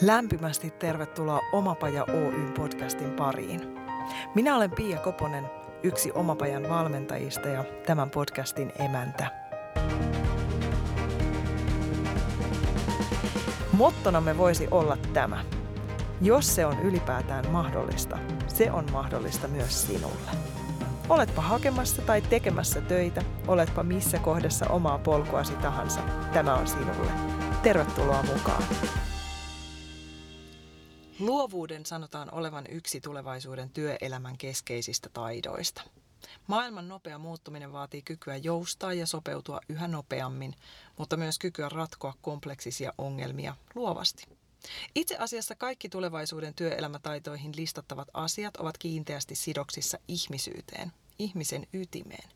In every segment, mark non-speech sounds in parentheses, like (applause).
Lämpimästi tervetuloa Omapaja Oyn podcastin pariin. Minä olen Pia Koponen, yksi Omapajan valmentajista ja tämän podcastin emäntä. Mottonamme voisi olla tämä. Jos se on ylipäätään mahdollista, se on mahdollista myös sinulle. Oletpa hakemassa tai tekemässä töitä, oletpa missä kohdassa omaa polkuasi tahansa, tämä on sinulle. Tervetuloa mukaan! Luovuuden sanotaan olevan yksi tulevaisuuden työelämän keskeisistä taidoista. Maailman nopea muuttuminen vaatii kykyä joustaa ja sopeutua yhä nopeammin, mutta myös kykyä ratkoa kompleksisia ongelmia luovasti. Itse asiassa kaikki tulevaisuuden työelämätaitoihin listattavat asiat ovat kiinteästi sidoksissa ihmisyyteen, ihmisen ytimeen,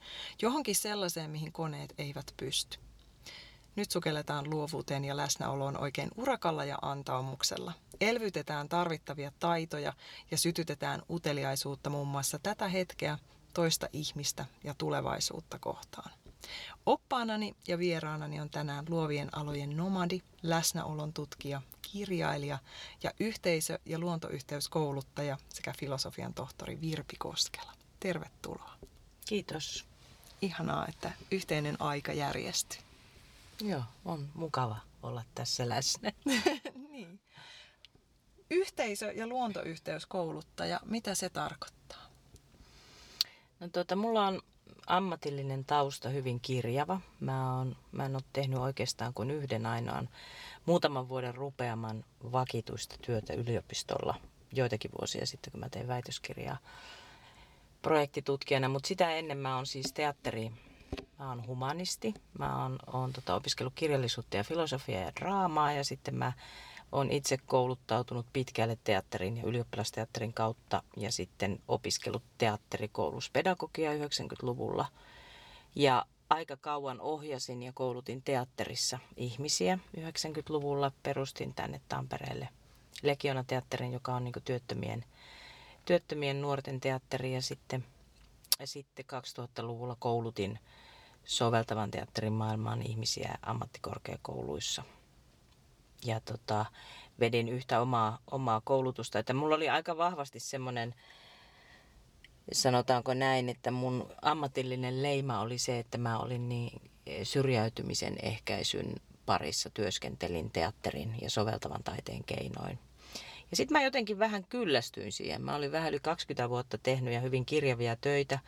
johonkin sellaiseen, mihin koneet eivät pysty. Nyt sukelletaan luovuuteen ja läsnäoloon oikein urakalla ja antaumuksella. Elvytetään tarvittavia taitoja ja sytytetään uteliaisuutta muun muassa tätä hetkeä, toista ihmistä ja tulevaisuutta kohtaan. Oppaanani ja vieraanani on tänään luovien alojen nomadi, läsnäolon tutkija, kirjailija ja yhteisö- ja luontoyhteyskouluttaja sekä filosofian tohtori Virpi Koskela. Tervetuloa. Kiitos. Ihanaa, että yhteinen aika järjestyy. Joo, on mukava olla tässä läsnä. (laughs) niin. Yhteisö- ja luontoyhteyskouluttaja, mitä se tarkoittaa? No tuota, mulla on ammatillinen tausta hyvin kirjava. Mä, on, mä en ole tehnyt oikeastaan kuin yhden ainoan muutaman vuoden rupeaman vakituista työtä yliopistolla joitakin vuosia sitten, kun mä tein väitöskirjaa projektitutkijana, mutta sitä ennen mä oon siis teatteri Mä oon humanisti. Mä oon, oon tota, opiskellut kirjallisuutta ja filosofiaa ja draamaa ja sitten mä oon itse kouluttautunut pitkälle teatterin ja ylioppilasteatterin kautta ja sitten opiskellut teatterikoulussa pedagogia 90-luvulla. Ja aika kauan ohjasin ja koulutin teatterissa ihmisiä 90-luvulla. Perustin tänne Tampereelle Legiona teatterin, joka on niin työttömien, työttömien nuorten teatteri ja sitten, ja sitten 2000-luvulla koulutin soveltavan teatterin maailmaan ihmisiä ammattikorkeakouluissa. Ja tota, vedin yhtä omaa, omaa koulutusta. Että mulla oli aika vahvasti semmoinen, sanotaanko näin, että mun ammatillinen leima oli se, että mä olin niin syrjäytymisen ehkäisyn parissa työskentelin teatterin ja soveltavan taiteen keinoin. Ja sitten mä jotenkin vähän kyllästyin siihen. Mä olin vähän yli 20 vuotta tehnyt ja hyvin kirjavia töitä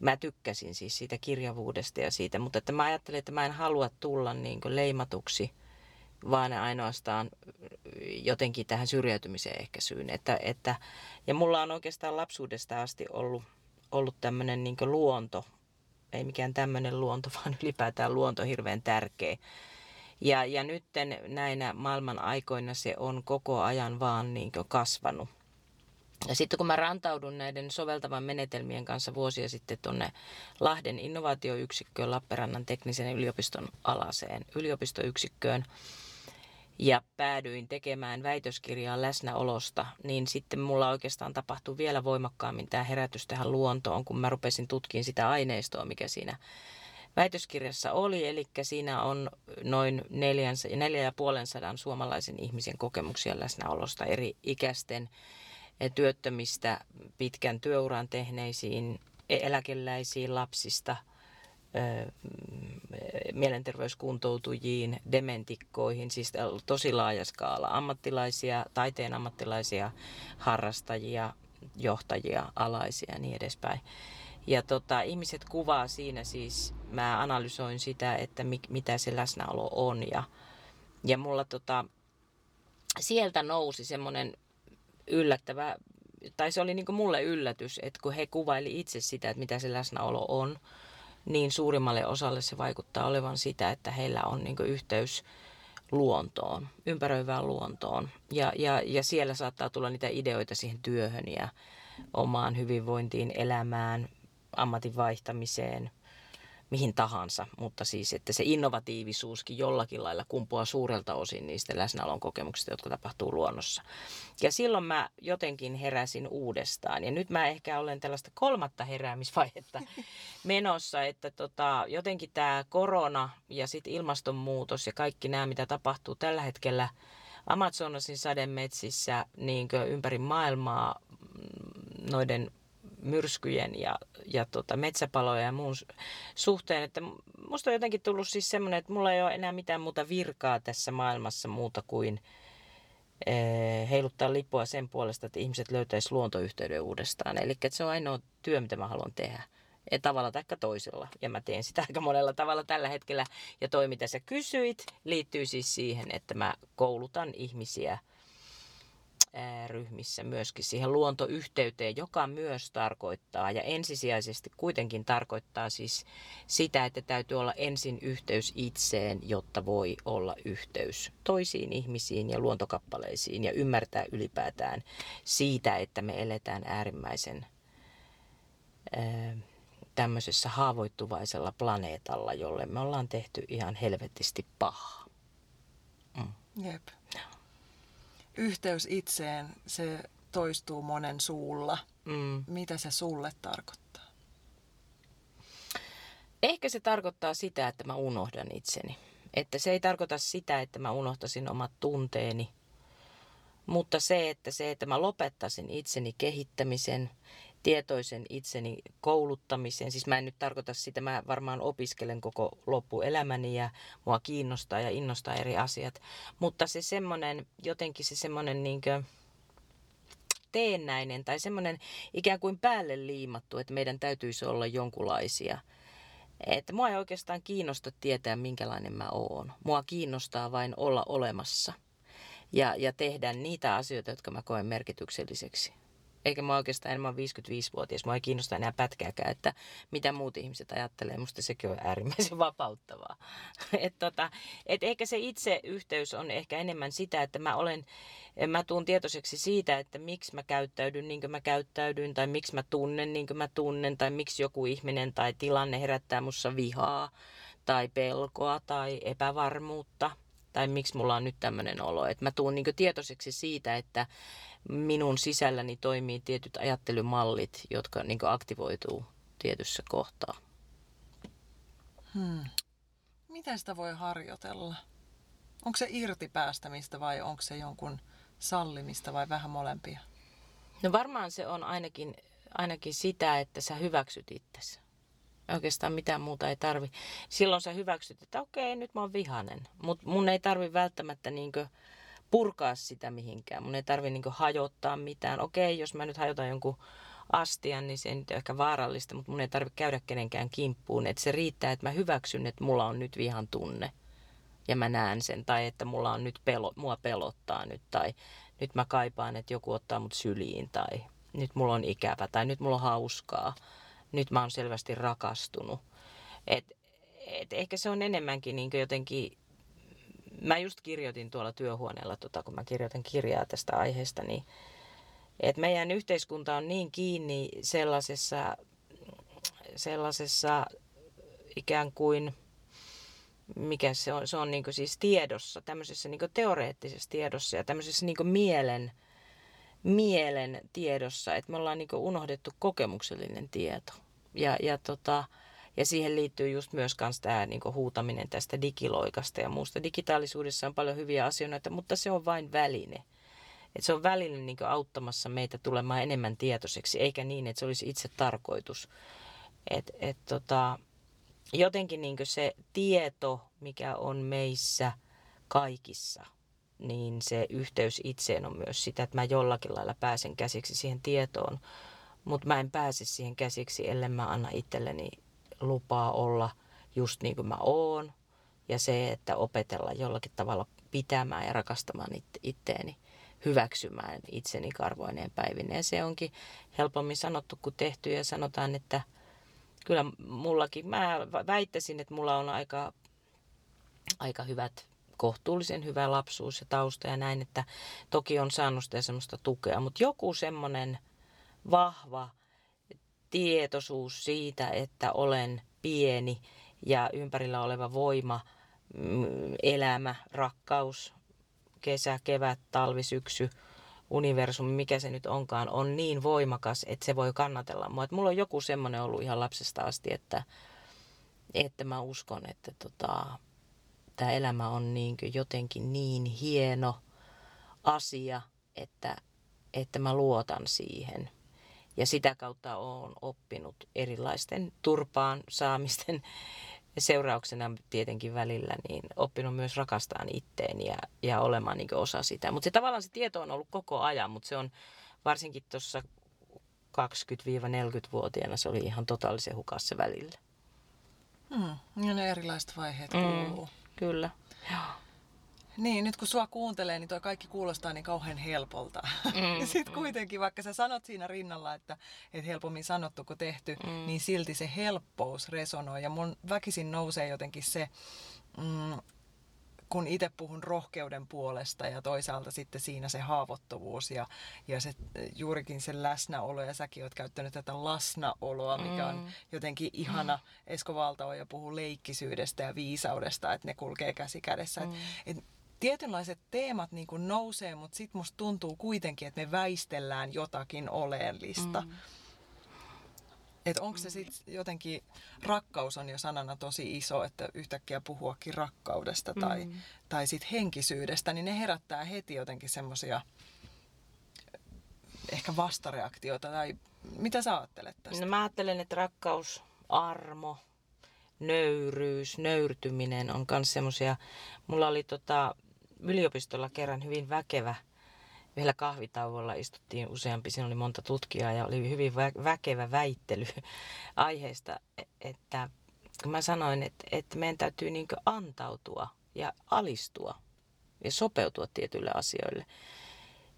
mä tykkäsin siis siitä kirjavuudesta ja siitä, mutta että mä ajattelin, että mä en halua tulla niin leimatuksi, vaan ainoastaan jotenkin tähän syrjäytymiseen ehkäisyyn. Että, että, ja mulla on oikeastaan lapsuudesta asti ollut, ollut tämmöinen niin luonto, ei mikään tämmöinen luonto, (laughs) vaan ylipäätään luonto hirveän tärkeä. Ja, ja nyt näinä maailman aikoina se on koko ajan vaan niin kasvanut. Ja sitten kun mä rantaudun näiden soveltavan menetelmien kanssa vuosia sitten tuonne Lahden innovaatioyksikköön Lappeenrannan teknisen yliopiston alaseen yliopistoyksikköön ja päädyin tekemään väitöskirjaa läsnäolosta, niin sitten mulla oikeastaan tapahtui vielä voimakkaammin tämä herätys tähän luontoon, kun mä rupesin tutkimaan sitä aineistoa, mikä siinä väitöskirjassa oli. Eli siinä on noin neljän, neljä ja puolen sadan suomalaisen ihmisen kokemuksia läsnäolosta eri ikäisten työttömistä pitkän työuran tehneisiin eläkeläisiin lapsista mielenterveyskuntoutujiin, dementikkoihin, siis tosi laaja skaala, ammattilaisia, taiteen ammattilaisia, harrastajia, johtajia, alaisia ja niin edespäin. Ja tota, ihmiset kuvaa siinä siis, mä analysoin sitä, että mi, mitä se läsnäolo on ja, ja mulla tota, sieltä nousi semmoinen yllättävä, tai se oli niin mulle yllätys, että kun he kuvaili itse sitä, että mitä se läsnäolo on, niin suurimmalle osalle se vaikuttaa olevan sitä, että heillä on niin yhteys luontoon, ympäröivään luontoon. Ja, ja, ja siellä saattaa tulla niitä ideoita siihen työhön ja omaan hyvinvointiin, elämään, ammatin vaihtamiseen, mihin tahansa, mutta siis, että se innovatiivisuuskin jollakin lailla kumpuaa suurelta osin niistä läsnäolon kokemuksista, jotka tapahtuu luonnossa. Ja silloin mä jotenkin heräsin uudestaan. Ja nyt mä ehkä olen tällaista kolmatta heräämisvaihetta (laughs) menossa, että tota, jotenkin tämä korona ja sitten ilmastonmuutos ja kaikki nämä, mitä tapahtuu tällä hetkellä Amazonasin sademetsissä niin ympäri maailmaa mm, noiden myrskyjen ja, ja tota metsäpaloja ja muun suhteen, että musta on jotenkin tullut siis semmoinen, että mulla ei ole enää mitään muuta virkaa tässä maailmassa muuta kuin eh, heiluttaa lippua sen puolesta, että ihmiset löytäisivät luontoyhteyden uudestaan. Eli se on ainoa työ, mitä mä haluan tehdä. Ja tavalla tai toisella. Ja mä teen sitä (laughs) aika monella tavalla tällä hetkellä. Ja toi, mitä sä kysyit, liittyy siis siihen, että mä koulutan ihmisiä – ryhmissä myöskin siihen luontoyhteyteen, joka myös tarkoittaa ja ensisijaisesti kuitenkin tarkoittaa siis sitä, että täytyy olla ensin yhteys itseen, jotta voi olla yhteys toisiin ihmisiin ja luontokappaleisiin ja ymmärtää ylipäätään siitä, että me eletään äärimmäisen tämmöisessä haavoittuvaisella planeetalla, jolle me ollaan tehty ihan helvetisti pahaa. Mm. Jep yhteys itseen, se toistuu monen suulla. Mm. Mitä se sulle tarkoittaa? Ehkä se tarkoittaa sitä, että mä unohdan itseni. Että se ei tarkoita sitä, että mä unohtasin omat tunteeni, mutta se, että se, että mä lopettaisin itseni kehittämisen, tietoisen itseni kouluttamisen. Siis mä en nyt tarkoita sitä, mä varmaan opiskelen koko loppuelämäni ja mua kiinnostaa ja innostaa eri asiat. Mutta se semmoinen, jotenkin se semmoinen niinkö teennäinen tai semmoinen ikään kuin päälle liimattu, että meidän täytyisi olla jonkunlaisia. Että mua ei oikeastaan kiinnosta tietää, minkälainen mä oon. Mua kiinnostaa vain olla olemassa ja, ja tehdä niitä asioita, jotka mä koen merkitykselliseksi eikä mä oikeastaan enemmän 55-vuotias, mä ei kiinnosta enää pätkääkään, että mitä muut ihmiset ajattelee. Musta sekin on äärimmäisen (laughs) vapauttavaa. et tota, et ehkä se itse yhteys on ehkä enemmän sitä, että mä olen, mä tuun tietoiseksi siitä, että miksi mä käyttäydyn niin kuin mä käyttäydyn, tai miksi mä tunnen niin kuin mä tunnen, tai miksi joku ihminen tai tilanne herättää mussa vihaa, tai pelkoa, tai epävarmuutta tai miksi mulla on nyt tämmöinen olo. Että mä tuun niin tietoiseksi siitä, että minun sisälläni toimii tietyt ajattelumallit, jotka niin aktivoituu tietyssä kohtaa. Hmm. Miten sitä voi harjoitella? Onko se irtipäästämistä vai onko se jonkun sallimista vai vähän molempia? No varmaan se on ainakin, ainakin sitä, että sä hyväksyt itsesi. Oikeastaan mitään muuta ei tarvi. Silloin sä hyväksyt, että okei, nyt mä oon vihanen. Mutta mun ei tarvi välttämättä niinkö purkaa sitä mihinkään. Mun ei tarvi niin hajottaa mitään. Okei, jos mä nyt hajotan jonkun astian, niin se ei nyt ole ehkä vaarallista, mutta mun ei tarvitse käydä kenenkään kimppuun. Että se riittää, että mä hyväksyn, että mulla on nyt vihan tunne ja mä näen sen. Tai että mulla on nyt pelo, mua pelottaa nyt. Tai nyt mä kaipaan, että joku ottaa mut syliin. Tai nyt mulla on ikävä. Tai nyt mulla on hauskaa. Nyt mä oon selvästi rakastunut. Et, et ehkä se on enemmänkin niin jotenkin mä just kirjoitin tuolla työhuoneella, tota, kun mä kirjoitan kirjaa tästä aiheesta, niin että meidän yhteiskunta on niin kiinni sellaisessa, sellaisessa ikään kuin, mikä se on, se on niin siis tiedossa, tämmöisessä niin teoreettisessa tiedossa ja tämmöisessä niin mielen, mielen tiedossa, että me ollaan niin unohdettu kokemuksellinen tieto. Ja, ja tota, ja siihen liittyy just myös kans tämä niin huutaminen tästä digiloikasta ja muusta. Digitaalisuudessa on paljon hyviä asioita, mutta se on vain väline. Et se on väline niin auttamassa meitä tulemaan enemmän tietoiseksi, eikä niin, että se olisi itse tarkoitus. Et, et tota, jotenkin niin se tieto, mikä on meissä kaikissa, niin se yhteys itseen on myös sitä, että mä jollakin lailla pääsen käsiksi siihen tietoon. Mutta mä en pääse siihen käsiksi, ellei mä anna itselleni lupaa olla just niin kuin mä oon. Ja se, että opetella jollakin tavalla pitämään ja rakastamaan itteeni, hyväksymään itseni karvoineen päivinä. Ja se onkin helpommin sanottu kuin tehty ja sanotaan, että kyllä mullakin, mä väittäisin, että mulla on aika, aika hyvät kohtuullisen hyvä lapsuus ja tausta ja näin, että toki on saanut sitä semmoista tukea, mutta joku semmoinen vahva tietoisuus siitä, että olen pieni ja ympärillä oleva voima, mm, elämä, rakkaus, kesä, kevät, talvi, syksy, universumi, mikä se nyt onkaan, on niin voimakas, että se voi kannatella mua. Et mulla on joku semmoinen ollut ihan lapsesta asti, että, että mä uskon, että tota, tämä elämä on niin jotenkin niin hieno, asia, että, että mä luotan siihen. Ja sitä kautta olen oppinut erilaisten turpaan saamisten (laughs) seurauksena tietenkin välillä, niin oppinut myös rakastamaan itteeni ja, ja olemaan niin osa sitä. Mutta se tavallaan se tieto on ollut koko ajan, mutta se on varsinkin tuossa 20-40-vuotiaana se oli ihan totaalisen hukassa välillä. Hmm, ja ne erilaiset vaiheet mm, kuuluu. Kyllä. Joo. Niin, nyt kun sua kuuntelee, niin tuo kaikki kuulostaa niin kauhean helpolta. Mm, (laughs) Sitten mm. kuitenkin, vaikka sä sanot siinä rinnalla, että, että helpommin sanottu kuin tehty, mm. niin silti se helppous resonoi. Ja mun väkisin nousee jotenkin se, mm, kun itse puhun rohkeuden puolesta ja toisaalta sitten siinä se haavoittuvuus ja, ja se, juurikin se läsnäolo ja säkin oot käyttänyt tätä lasnaoloa, mikä on mm. jotenkin ihana. Mm. Esko Valtaoja puhuu leikkisyydestä ja viisaudesta, että ne kulkee käsi kädessä. Mm. Et, et tietynlaiset teemat niin kuin nousee, mutta sitten musta tuntuu kuitenkin, että me väistellään jotakin oleellista. Mm. Että onko se sitten jotenkin, rakkaus on jo sanana tosi iso, että yhtäkkiä puhuakin rakkaudesta tai, mm. tai sitten henkisyydestä, niin ne herättää heti jotenkin semmoisia ehkä vastareaktioita tai mitä sä ajattelet tästä? No mä ajattelen, että rakkaus, armo, nöyryys, nöyrtyminen on myös semmoisia, mulla oli tota, yliopistolla kerran hyvin väkevä, vielä kahvitauolla istuttiin useampi, siinä oli monta tutkijaa ja oli hyvin vä- väkevä väittely (laughs) aiheesta, että kun mä sanoin, että, että meidän täytyy niin antautua ja alistua ja sopeutua tietyille asioille,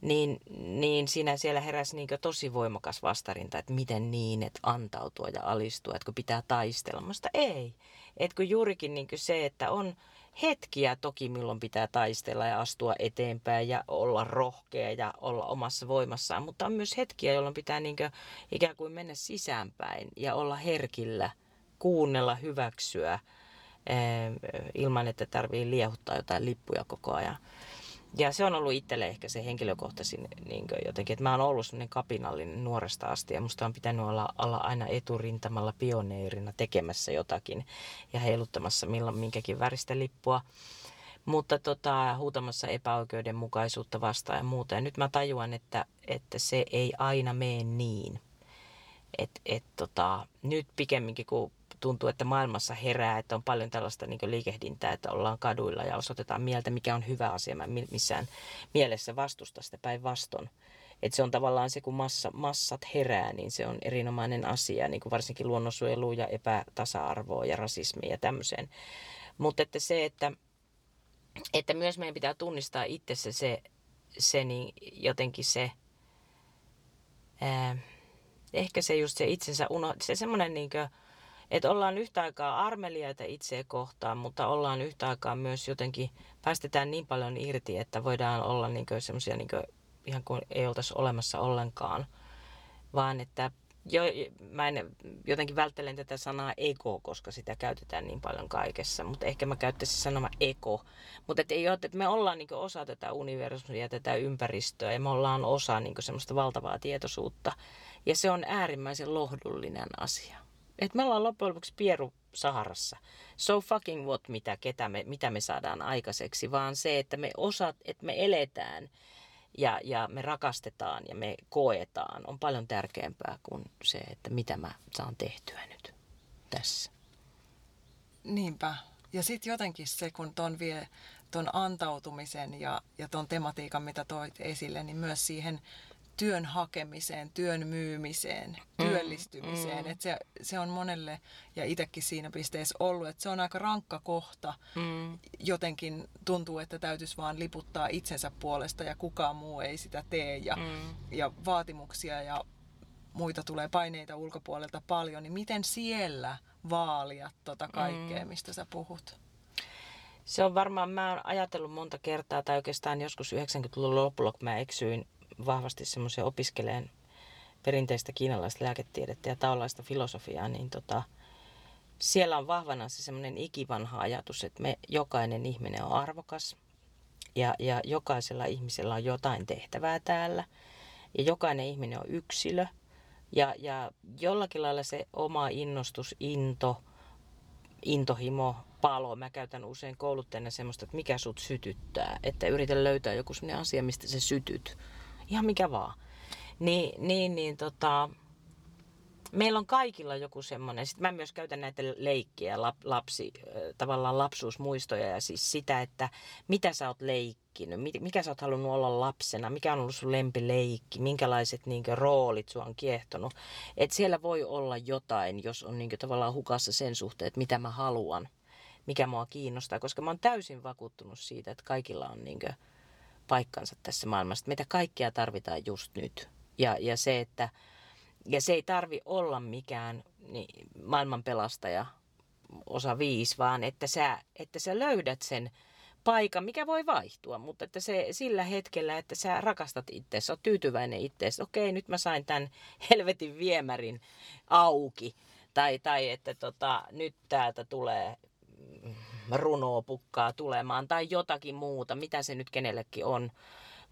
niin, niin siinä siellä heräsi niin tosi voimakas vastarinta, että miten niin, että antautua ja alistua, että kun pitää taistella. Mutta ei, että kun juurikin niin se, että on hetkiä toki, milloin pitää taistella ja astua eteenpäin ja olla rohkea ja olla omassa voimassaan, mutta on myös hetkiä, jolloin pitää niin kuin ikään kuin mennä sisäänpäin ja olla herkillä, kuunnella, hyväksyä eh, ilman, että tarvii liehuttaa jotain lippuja koko ajan. Ja se on ollut itselle ehkä se henkilökohtaisin niin jotenkin, että mä oon ollut sellainen kapinallinen nuoresta asti ja musta on pitänyt olla, olla aina eturintamalla pioneerina tekemässä jotakin ja heiluttamassa milloin minkäkin väristä lippua. Mutta tota, huutamassa epäoikeudenmukaisuutta vastaan ja muuta. Ja nyt mä tajuan, että, että se ei aina mene niin. Et, et, tota, nyt pikemminkin, kun tuntuu, että maailmassa herää, että on paljon tällaista niin liikehdintää, että ollaan kaduilla ja osoitetaan mieltä, mikä on hyvä asia. Mä missään mielessä vastusta sitä päinvastoin. Että se on tavallaan se, kun massa, massat herää, niin se on erinomainen asia, niin kuin varsinkin luonnonsuojelu ja epätasa-arvoa ja rasismia ja tämmöiseen. Mutta että se, että, että myös meidän pitää tunnistaa itsessä se, se niin jotenkin se, ää, ehkä se just se itsensä uno, se semmoinen niin kuin, että ollaan yhtä aikaa armeliaita itseä kohtaan, mutta ollaan yhtä aikaa myös jotenkin, päästetään niin paljon irti, että voidaan olla niin semmoisia niin ihan kuin ei oltaisi olemassa ollenkaan. Vaan että jo, mä en, jotenkin välttelen tätä sanaa ego, koska sitä käytetään niin paljon kaikessa, mutta ehkä mä käyttäisin sanoma ego. Mutta et ei ole, että me ollaan niin osa tätä universumia, tätä ympäristöä ja me ollaan osa niin semmoista valtavaa tietoisuutta. Ja se on äärimmäisen lohdullinen asia. Et me ollaan loppujen lopuksi pieru Saharassa. So fucking what, mitä, ketä me, mitä me saadaan aikaiseksi, vaan se, että me osat, että me eletään ja, ja me rakastetaan ja me koetaan, on paljon tärkeämpää kuin se, että mitä mä saan tehtyä nyt tässä. Niinpä. Ja sitten jotenkin se, kun ton vie ton antautumisen ja, ja ton tematiikan, mitä toit esille, niin myös siihen työn hakemiseen, työn myymiseen, mm, työllistymiseen. Mm. Et se, se on monelle, ja itsekin siinä pisteessä ollut, että se on aika rankka kohta. Mm. Jotenkin tuntuu, että täytyisi vaan liputtaa itsensä puolesta ja kukaan muu ei sitä tee. Ja, mm. ja vaatimuksia ja muita tulee paineita ulkopuolelta paljon. Niin miten siellä vaalia tota kaikkea, mm. mistä sä puhut? Se on varmaan, mä oon ajatellut monta kertaa, tai oikeastaan joskus 90-luvun lopulla, kun mä eksyin vahvasti semmoisen opiskeleen perinteistä kiinalaista lääketiedettä ja taolaista filosofiaa, niin tota, siellä on vahvana se semmoinen ikivanha ajatus, että me jokainen ihminen on arvokas ja, ja jokaisella ihmisellä on jotain tehtävää täällä ja jokainen ihminen on yksilö ja, ja jollakin lailla se oma innostus, into, intohimo palo. Mä käytän usein kouluttajana semmoista, että mikä sut sytyttää. Että yritä löytää joku sellainen asia, mistä sä sytyt. Ihan mikä vaan. Niin, niin, niin tota, meillä on kaikilla joku semmoinen. Sitten mä myös käytän näitä leikkiä, lap, lapsi, tavallaan lapsuusmuistoja ja siis sitä, että mitä sä oot leikkinyt, mikä sä oot halunnut olla lapsena, mikä on ollut sun lempileikki, minkälaiset niin roolit sua on kiehtonut. Että siellä voi olla jotain, jos on niin tavallaan hukassa sen suhteen, että mitä mä haluan, mikä mua kiinnostaa, koska mä oon täysin vakuuttunut siitä, että kaikilla on niin paikkansa tässä maailmassa. Meitä kaikkia tarvitaan just nyt. Ja, ja se, että ja se ei tarvi olla mikään niin, maailman pelastaja osa viisi, vaan että sä, että sä löydät sen paikan, mikä voi vaihtua, mutta että se sillä hetkellä, että sä rakastat itse, sä oot tyytyväinen itse, okei nyt mä sain tämän helvetin viemärin auki, tai, tai että tota, nyt täältä tulee runoa pukkaa tulemaan, tai jotakin muuta, mitä se nyt kenellekin on.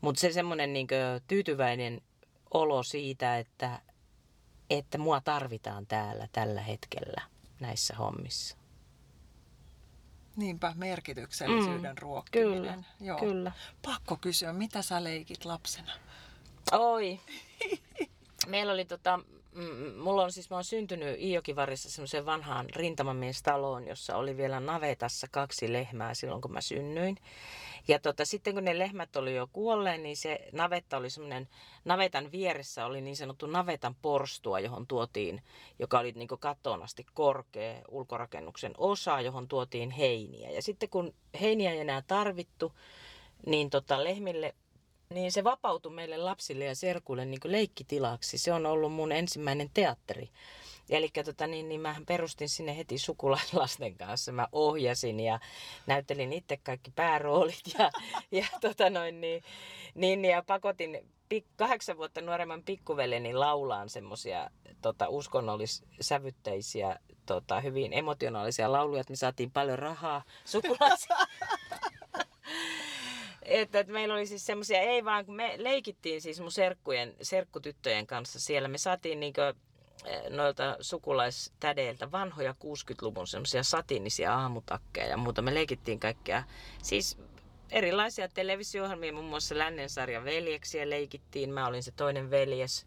Mutta se semmoinen niin tyytyväinen olo siitä, että, että mua tarvitaan täällä tällä hetkellä näissä hommissa. Niinpä, merkityksellisyyden mm, ruokkiminen. Kyllä, Joo. kyllä. Pakko kysyä, mitä sä leikit lapsena? Oi. (laughs) Meillä oli tota, mulla on siis, mä oon syntynyt Iijokivarissa semmoiseen vanhaan rintamamiestaloon, jossa oli vielä navetassa kaksi lehmää silloin, kun mä synnyin. Ja tota, sitten kun ne lehmät oli jo kuolleen, niin se navetta oli semmoinen, navetan vieressä oli niin sanottu navetan porstua, johon tuotiin, joka oli niin kattoon asti korkea ulkorakennuksen osa, johon tuotiin heiniä. Ja sitten kun heiniä ei enää tarvittu, niin tota, lehmille niin se vapautui meille lapsille ja serkuille niin leikkitilaksi. Se on ollut mun ensimmäinen teatteri. Eli tota, niin, niin mä perustin sinne heti sukulaislasten kanssa. Mä ohjasin ja näyttelin itse kaikki pääroolit ja, (laughs) ja, tota noin, niin, niin, ja pakotin pik, kahdeksan vuotta nuoremman pikkuveleni laulaan semmoisia tota, uskonnollissävytteisiä, tota, hyvin emotionaalisia lauluja, että me saatiin paljon rahaa sukulaisia. (laughs) että, että meillä oli siis semmoisia, ei vaan kun me leikittiin siis mun serkkujen, serkkutyttöjen kanssa siellä, me saatiin niinkö eh, noilta sukulaistädeiltä vanhoja 60-luvun semmoisia satinisia aamutakkeja ja muuta. Me leikittiin kaikkea, siis erilaisia televisio-ohjelmia, muun muassa Lännensarjan veljeksiä leikittiin. Mä olin se toinen veljes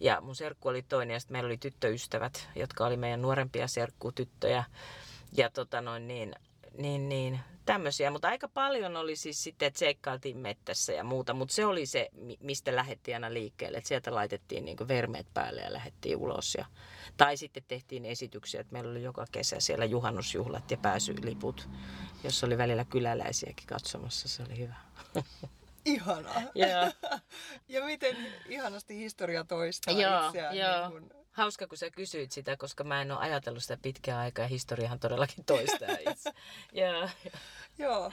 ja mun serkku oli toinen ja sitten meillä oli tyttöystävät, jotka oli meidän nuorempia serkkutyttöjä. Ja tota noin niin, niin, niin tämmöisiä, mutta aika paljon oli siis sitten, että seikkailtiin mettässä ja muuta, mutta se oli se, mistä lähdettiin aina liikkeelle, että sieltä laitettiin niin vermeet päälle ja lähdettiin ulos. Ja, tai sitten tehtiin esityksiä, että meillä oli joka kesä siellä juhannusjuhlat ja pääsyliput, jossa oli välillä kyläläisiäkin katsomassa, se oli hyvä. (laughs) Ihanaa. Yeah. (laughs) ja miten ihanasti historia toistaa joo, itseään. Joo. Niin kun Hauska, kun sä kysyit sitä, koska mä en ole ajatellut sitä pitkään aikaa ja historiahan todellakin toistaa (laughs) itse. yeah. Joo.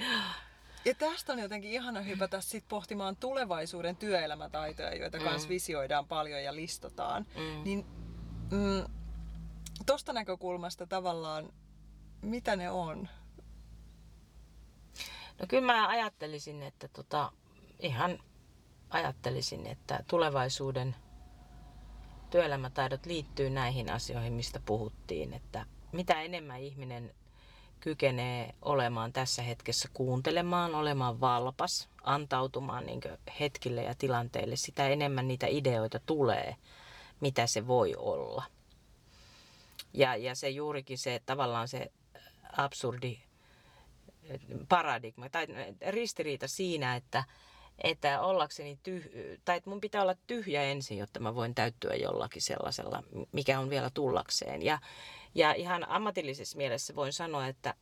Ja tästä on jotenkin ihana hypätä sit pohtimaan tulevaisuuden työelämätaitoja, joita mm. visioidaan paljon ja listotaan. Mm. Niin mm, tuosta näkökulmasta tavallaan, mitä ne on? No kyllä mä ajattelisin, että tota, ihan ajattelisin, että tulevaisuuden – työelämätaidot liittyy näihin asioihin, mistä puhuttiin, että mitä enemmän ihminen kykenee olemaan tässä hetkessä kuuntelemaan, olemaan valpas, antautumaan niin hetkille ja tilanteille, sitä enemmän niitä ideoita tulee, mitä se voi olla. Ja, ja se juurikin se tavallaan se absurdi paradigma tai ristiriita siinä, että, että ollakseni tyh- tai että mun pitää olla tyhjä ensin, jotta mä voin täyttyä jollakin sellaisella, mikä on vielä tullakseen. Ja, ja ihan ammatillisessa mielessä voin sanoa, että,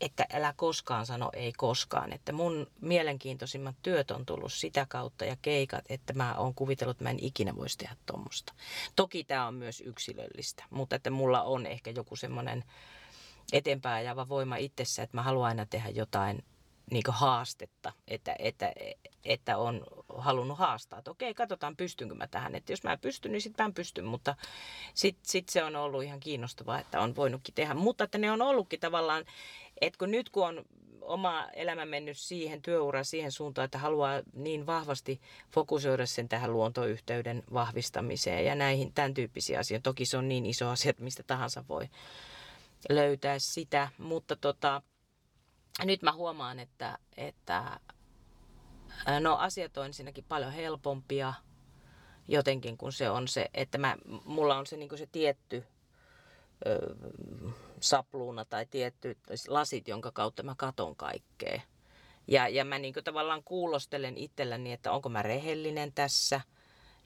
että älä koskaan sano ei koskaan. Että mun mielenkiintoisimmat työt on tullut sitä kautta ja keikat, että mä oon kuvitellut, että mä en ikinä voisi tehdä tuommoista. Toki tämä on myös yksilöllistä, mutta että mulla on ehkä joku semmoinen eteenpäin ajava voima itsessä, että mä haluan aina tehdä jotain niin haastetta, että, että, että on halunnut haastaa. Että okei, katsotaan pystynkö mä tähän. Että jos mä pystyn, niin sitten mä pystyn. Mutta sitten sit se on ollut ihan kiinnostavaa, että on voinutkin tehdä. Mutta että ne on ollutkin tavallaan, että kun nyt kun on oma elämä mennyt siihen, työura siihen suuntaan, että haluaa niin vahvasti fokusoida sen tähän luontoyhteyden vahvistamiseen ja näihin tämän tyyppisiä asioita. Toki se on niin iso asia, että mistä tahansa voi löytää sitä, mutta tota, nyt mä huomaan, että, että no asiat on ensinnäkin paljon helpompia jotenkin, kun se on se, että mä, mulla on se, niin se tietty ö, sapluuna tai tietty lasit, jonka kautta mä katon kaikkea. Ja, ja mä niin tavallaan kuulostelen itselläni, että onko mä rehellinen tässä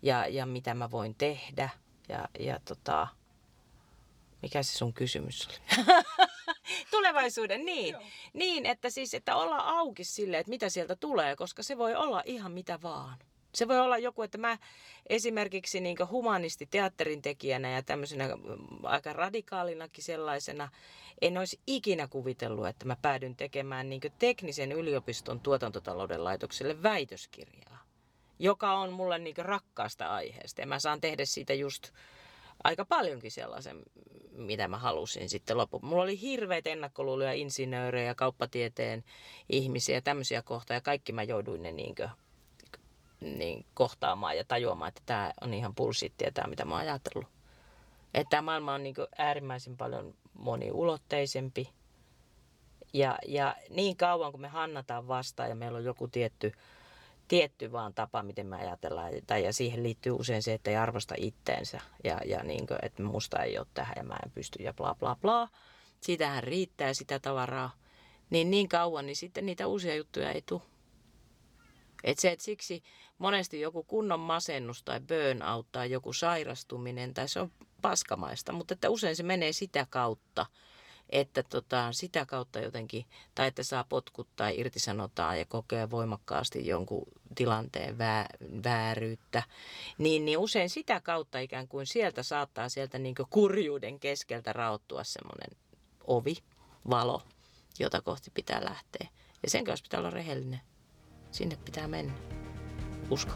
ja, ja mitä mä voin tehdä. Ja, ja tota, mikä se sun kysymys oli? (laughs) (laughs) Tulevaisuuden, niin. Joo. Niin, että siis, että olla auki sille, että mitä sieltä tulee, koska se voi olla ihan mitä vaan. Se voi olla joku, että mä esimerkiksi niin humanisti teatterin tekijänä ja tämmöisenä mm, aika radikaalinakin sellaisena, en olisi ikinä kuvitellut, että mä päädyn tekemään niin teknisen yliopiston tuotantotalouden laitokselle väitöskirjaa, joka on mulle niin rakkaasta aiheesta. Ja mä saan tehdä siitä just aika paljonkin sellaisen, mitä mä halusin sitten loppuun. Mulla oli hirveät ennakkoluuloja insinöörejä, kauppatieteen ihmisiä, tämmöisiä kohtaa ja kaikki mä jouduin ne niin niin kohtaamaan ja tajuamaan, että tämä on ihan pulssittia tämä, mitä mä oon ajatellut. Että tämä maailma on niin äärimmäisen paljon moniulotteisempi. Ja, ja niin kauan kun me hannataan vastaan ja meillä on joku tietty, tietty vaan tapa, miten me ajatellaan. Tai, ja siihen liittyy usein se, että ei arvosta itteensä. Ja, ja niin kuin, että musta ei ole tähän ja mä en pysty ja bla bla bla. Siitähän riittää sitä tavaraa. Niin niin kauan, niin sitten niitä uusia juttuja ei tule. Et se, että siksi monesti joku kunnon masennus tai burnout tai joku sairastuminen tai se on paskamaista, mutta että usein se menee sitä kautta, että tota, sitä kautta jotenkin, tai että saa potkut tai irtisanotaan ja kokee voimakkaasti jonkun tilanteen vää, vääryyttä, niin, niin usein sitä kautta ikään kuin sieltä saattaa sieltä niin kurjuuden keskeltä raottua semmoinen ovi, valo, jota kohti pitää lähteä. Ja sen kanssa pitää olla rehellinen. Sinne pitää mennä. Usko.